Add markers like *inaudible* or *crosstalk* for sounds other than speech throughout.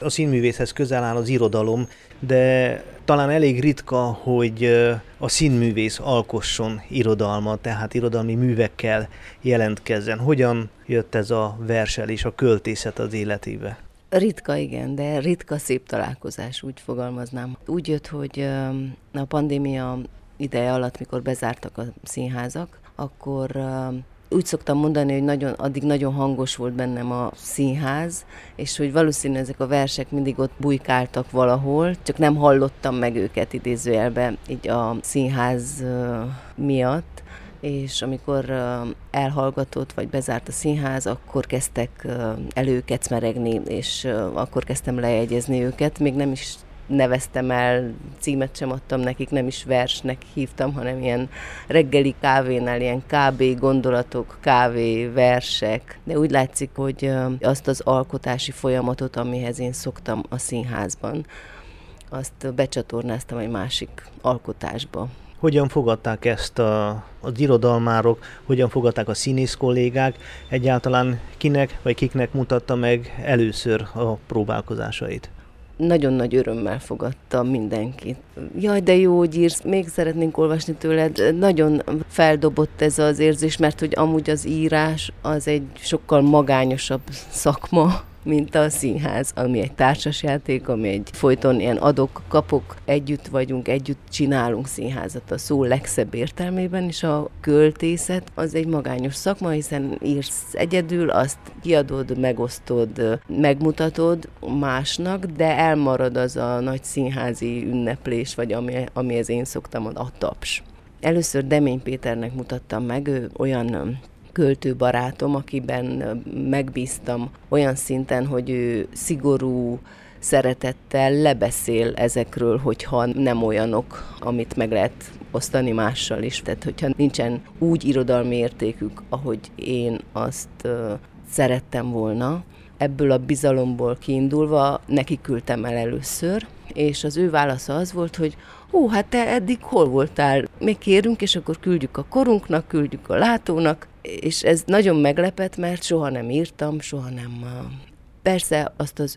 A színművészhez közel áll az irodalom, de talán elég ritka, hogy a színművész alkosson irodalmat, tehát irodalmi művekkel jelentkezzen. Hogyan jött ez a verselés, a költészet az életébe? Ritka, igen, de ritka szép találkozás, úgy fogalmaznám. Úgy jött, hogy a pandémia ideje alatt, mikor bezártak a színházak, akkor úgy szoktam mondani, hogy nagyon, addig nagyon hangos volt bennem a színház, és hogy valószínűleg ezek a versek mindig ott bujkáltak valahol, csak nem hallottam meg őket idézőjelbe így a színház miatt, és amikor elhallgatott, vagy bezárt a színház, akkor kezdtek előkecmeregni, és akkor kezdtem lejegyezni őket. Még nem is neveztem el, címet sem adtam nekik, nem is versnek hívtam, hanem ilyen reggeli kávénál ilyen KB gondolatok, kávé, versek. De úgy látszik, hogy azt az alkotási folyamatot, amihez én szoktam a színházban, azt becsatornáztam egy másik alkotásba. Hogyan fogadták ezt a, az irodalmárok, hogyan fogadták a színész kollégák, egyáltalán kinek vagy kiknek mutatta meg először a próbálkozásait? Nagyon nagy örömmel fogadta mindenkit. Jaj, de jó, hogy írsz, még szeretnénk olvasni tőled. Nagyon feldobott ez az érzés, mert hogy amúgy az írás az egy sokkal magányosabb szakma, mint a színház, ami egy társasjáték, ami egy folyton ilyen adok-kapok, együtt vagyunk, együtt csinálunk színházat a szó legszebb értelmében, és a költészet az egy magányos szakma, hiszen írsz egyedül, azt kiadod, megosztod, megmutatod másnak, de elmarad az a nagy színházi ünneplés, vagy ami, amihez én szoktam a taps. Először Demény Péternek mutattam meg, ő olyan költőbarátom, akiben megbíztam olyan szinten, hogy ő szigorú, szeretettel lebeszél ezekről, hogyha nem olyanok, amit meg lehet osztani mással is. Tehát, hogyha nincsen úgy irodalmi értékük, ahogy én azt uh, szerettem volna, ebből a bizalomból kiindulva neki küldtem el először, és az ő válasza az volt, hogy ó, hát te eddig hol voltál? Még kérünk, és akkor küldjük a korunknak, küldjük a látónak, és ez nagyon meglepett, mert soha nem írtam, soha nem... Persze azt az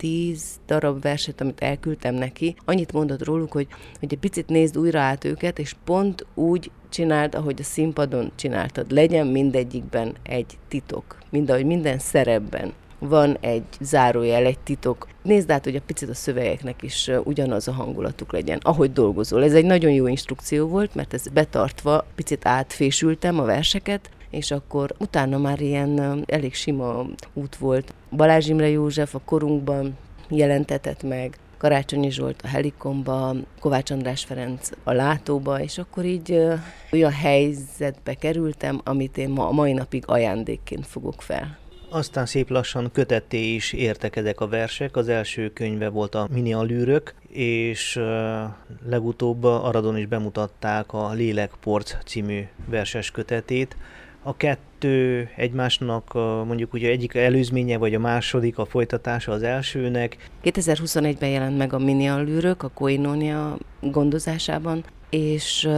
5-10 darab verset, amit elküldtem neki, annyit mondott róluk, hogy, hogy egy picit nézd újra át őket, és pont úgy csináld, ahogy a színpadon csináltad. Legyen mindegyikben egy titok, mind ahogy minden szerepben van egy zárójel, egy titok. Nézd át, hogy a picit a szövegeknek is ugyanaz a hangulatuk legyen, ahogy dolgozol. Ez egy nagyon jó instrukció volt, mert ez betartva picit átfésültem a verseket, és akkor utána már ilyen elég sima út volt. Balázs Imre József a korunkban jelentetett meg, Karácsonyi Zsolt a Helikomba, Kovács András Ferenc a Látóba, és akkor így olyan helyzetbe kerültem, amit én ma a mai napig ajándékként fogok fel. Aztán szép lassan kötetté is értek ezek a versek. Az első könyve volt a Minialűrök, és legutóbb Aradon is bemutatták a Lélekporc című verses kötetét. A kettő egymásnak mondjuk ugye egyik előzménye, vagy a második, a folytatása az elsőnek. 2021-ben jelent meg a Minialűrök a Koinonia gondozásában, és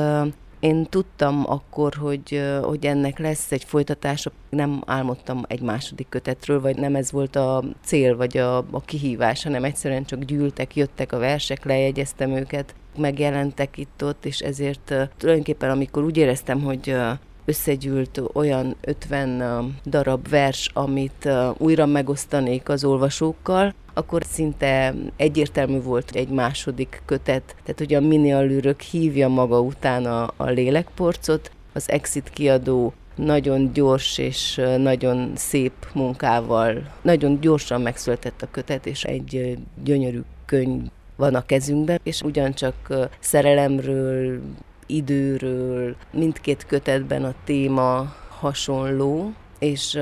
én tudtam akkor, hogy, hogy ennek lesz egy folytatása, nem álmodtam egy második kötetről, vagy nem ez volt a cél, vagy a, a kihívás, hanem egyszerűen csak gyűltek, jöttek a versek, lejegyeztem őket, megjelentek itt-ott, és ezért tulajdonképpen amikor úgy éreztem, hogy összegyűlt olyan 50 darab vers, amit újra megosztanék az olvasókkal, akkor szinte egyértelmű volt egy második kötet, tehát hogy a minialűrök hívja maga után a, a lélekporcot, az Exit kiadó nagyon gyors és nagyon szép munkával, nagyon gyorsan megszületett a kötet, és egy gyönyörű könyv van a kezünkben, és ugyancsak szerelemről, időről, mindkét kötetben a téma hasonló, és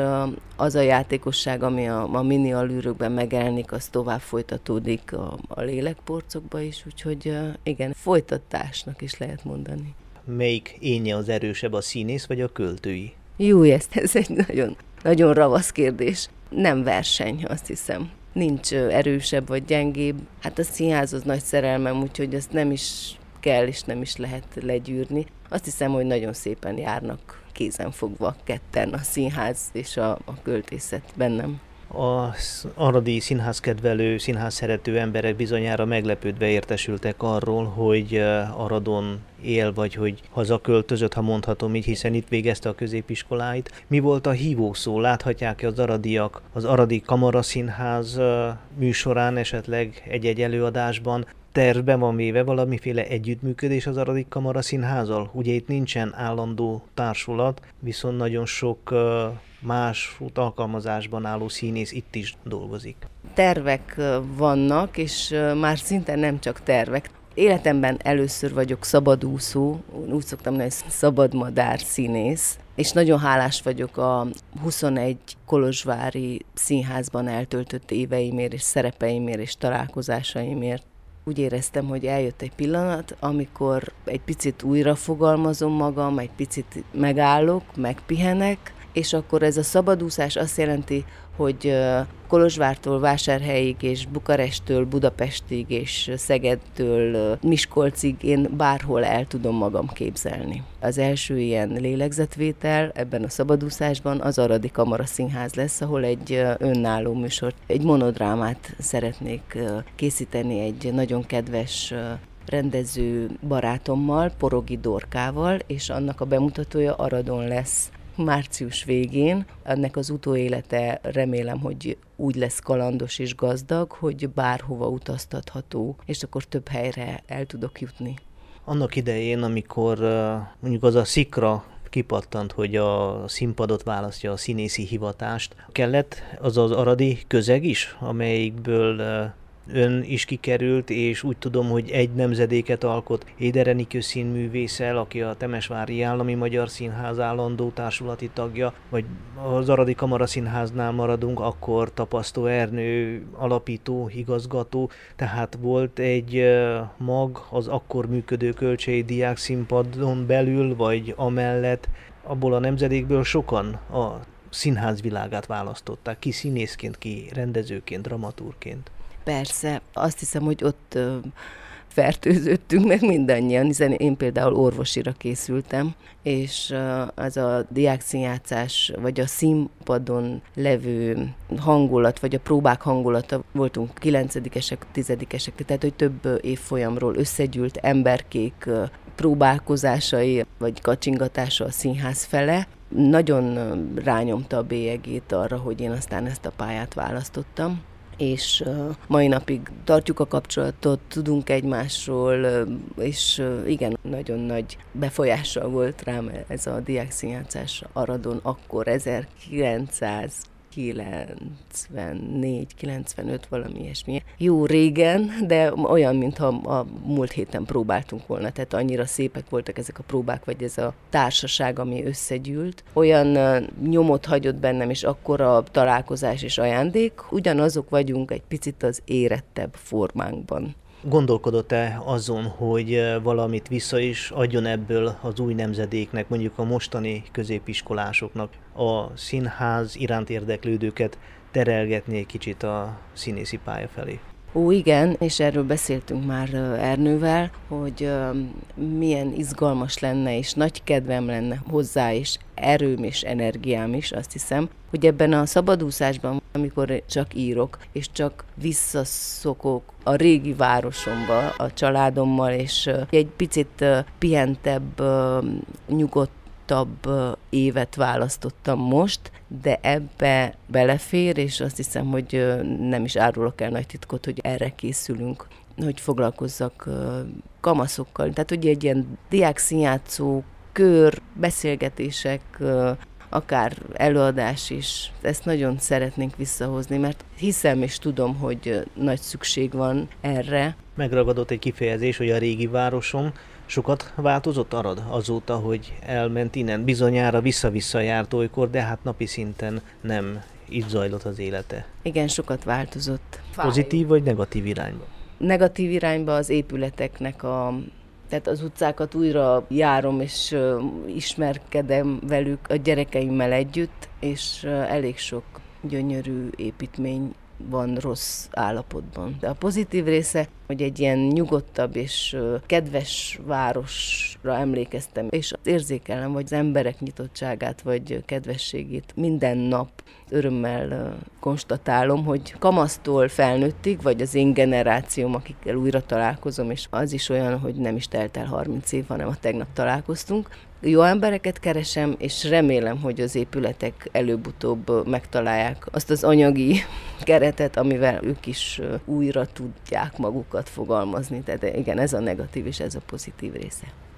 az a játékosság, ami a, a mini alűrökben megjelenik, az tovább folytatódik a, a lélekporcokba is, úgyhogy igen, folytatásnak is lehet mondani. Melyik énje az erősebb, a színész vagy a költői? Jó, ezt, ez egy nagyon, nagyon ravasz kérdés. Nem verseny, azt hiszem. Nincs erősebb vagy gyengébb. Hát a színház az nagy szerelmem, úgyhogy ezt nem is kell és nem is lehet legyűrni. Azt hiszem, hogy nagyon szépen járnak kézen fogva ketten a színház és a, a költészet bennem. Az aradi színházkedvelő, színház szerető emberek bizonyára meglepődve értesültek arról, hogy Aradon él, vagy hogy hazaköltözött, ha mondhatom így, hiszen itt végezte a középiskoláit. Mi volt a hívószó? Láthatják-e az aradiak az Aradi Kamaraszínház műsorán esetleg egy-egy előadásban tervbe van véve valamiféle együttműködés az Aradi Kamara Színházal? Ugye itt nincsen állandó társulat, viszont nagyon sok más alkalmazásban álló színész itt is dolgozik. Tervek vannak, és már szinte nem csak tervek. Életemben először vagyok szabadúszó, úgy szoktam mondani, szabadmadár színész, és nagyon hálás vagyok a 21 Kolozsvári színházban eltöltött éveimért, és szerepeimért, és találkozásaimért. Úgy éreztem, hogy eljött egy pillanat, amikor egy picit újra fogalmazom magam, egy picit megállok, megpihenek, és akkor ez a szabadúszás azt jelenti, hogy Kolozsvártól Vásárhelyig és Bukaresttől Budapestig és Szegedtől Miskolcig én bárhol el tudom magam képzelni. Az első ilyen lélegzetvétel ebben a szabadúszásban az Aradi Kamara Színház lesz, ahol egy önálló műsort, egy monodrámát szeretnék készíteni egy nagyon kedves rendező barátommal, Porogi Dorkával, és annak a bemutatója Aradon lesz március végén. Ennek az utóélete remélem, hogy úgy lesz kalandos és gazdag, hogy bárhova utaztatható, és akkor több helyre el tudok jutni. Annak idején, amikor mondjuk az a szikra kipattant, hogy a színpadot választja a színészi hivatást. Kellett az az aradi közeg is, amelyikből ön is kikerült, és úgy tudom, hogy egy nemzedéket alkot Éder Enikő színművészel, aki a Temesvári Állami Magyar Színház állandó társulati tagja, vagy az Aradi Kamara Színháznál maradunk, akkor Tapasztó Ernő alapító, igazgató, tehát volt egy mag az akkor működő kölcsei diák színpadon belül, vagy amellett, abból a nemzedékből sokan a színház világát választották, ki színészként, ki rendezőként, dramatúrként. Persze, azt hiszem, hogy ott fertőzöttünk meg mindannyian, hiszen én például orvosira készültem, és az a diákszínjátszás, vagy a színpadon levő hangulat, vagy a próbák hangulata, voltunk kilencedikesek, tizedikesek, tehát hogy több évfolyamról összegyűlt emberkék próbálkozásai, vagy kacsingatása a színház fele, nagyon rányomta a bélyegét arra, hogy én aztán ezt a pályát választottam és mai napig tartjuk a kapcsolatot, tudunk egymásról, és igen, nagyon nagy befolyással volt rám ez a diákszínjátszás Aradon akkor 1900 94, 95, valami ilyesmi. Jó régen, de olyan, mintha a múlt héten próbáltunk volna, tehát annyira szépek voltak ezek a próbák, vagy ez a társaság, ami összegyűlt. Olyan nyomot hagyott bennem, és akkora találkozás és ajándék, ugyanazok vagyunk egy picit az érettebb formánkban. Gondolkodott-e azon, hogy valamit vissza is adjon ebből az új nemzedéknek, mondjuk a mostani középiskolásoknak, a színház iránt érdeklődőket terelgetni egy kicsit a színészi pálya felé? Ó, igen, és erről beszéltünk már Ernővel, hogy milyen izgalmas lenne, és nagy kedvem lenne hozzá, és erőm és energiám is, azt hiszem, hogy ebben a szabadúszásban, amikor csak írok, és csak visszaszokok a régi városomba a családommal, és egy picit pihentebb, nyugodt nyugodtabb évet választottam most, de ebbe belefér, és azt hiszem, hogy nem is árulok el nagy titkot, hogy erre készülünk hogy foglalkozzak kamaszokkal. Tehát ugye egy ilyen diákszínjátszó kör, beszélgetések, akár előadás is. Ezt nagyon szeretnénk visszahozni, mert hiszem és tudom, hogy nagy szükség van erre. Megragadott egy kifejezés, hogy a régi városom. Sokat változott Arad azóta, hogy elment innen? Bizonyára vissza-vissza járt olykor, de hát napi szinten nem így zajlott az élete. Igen, sokat változott. Pozitív vagy negatív irányba? Negatív irányba az épületeknek a tehát az utcákat újra járom, és uh, ismerkedem velük a gyerekeimmel együtt, és uh, elég sok gyönyörű építmény van rossz állapotban. De a pozitív része hogy egy ilyen nyugodtabb és kedves városra emlékeztem, és érzékelem, vagy az emberek nyitottságát, vagy kedvességét minden nap örömmel konstatálom, hogy kamasztól felnőttig, vagy az én generációm, akikkel újra találkozom, és az is olyan, hogy nem is telt el 30 év, hanem a tegnap találkoztunk, jó embereket keresem, és remélem, hogy az épületek előbb-utóbb megtalálják azt az anyagi *laughs* keretet, amivel ők is újra tudják magukat fogalmazni. Tehát igen, ez a negatív és ez a pozitív része.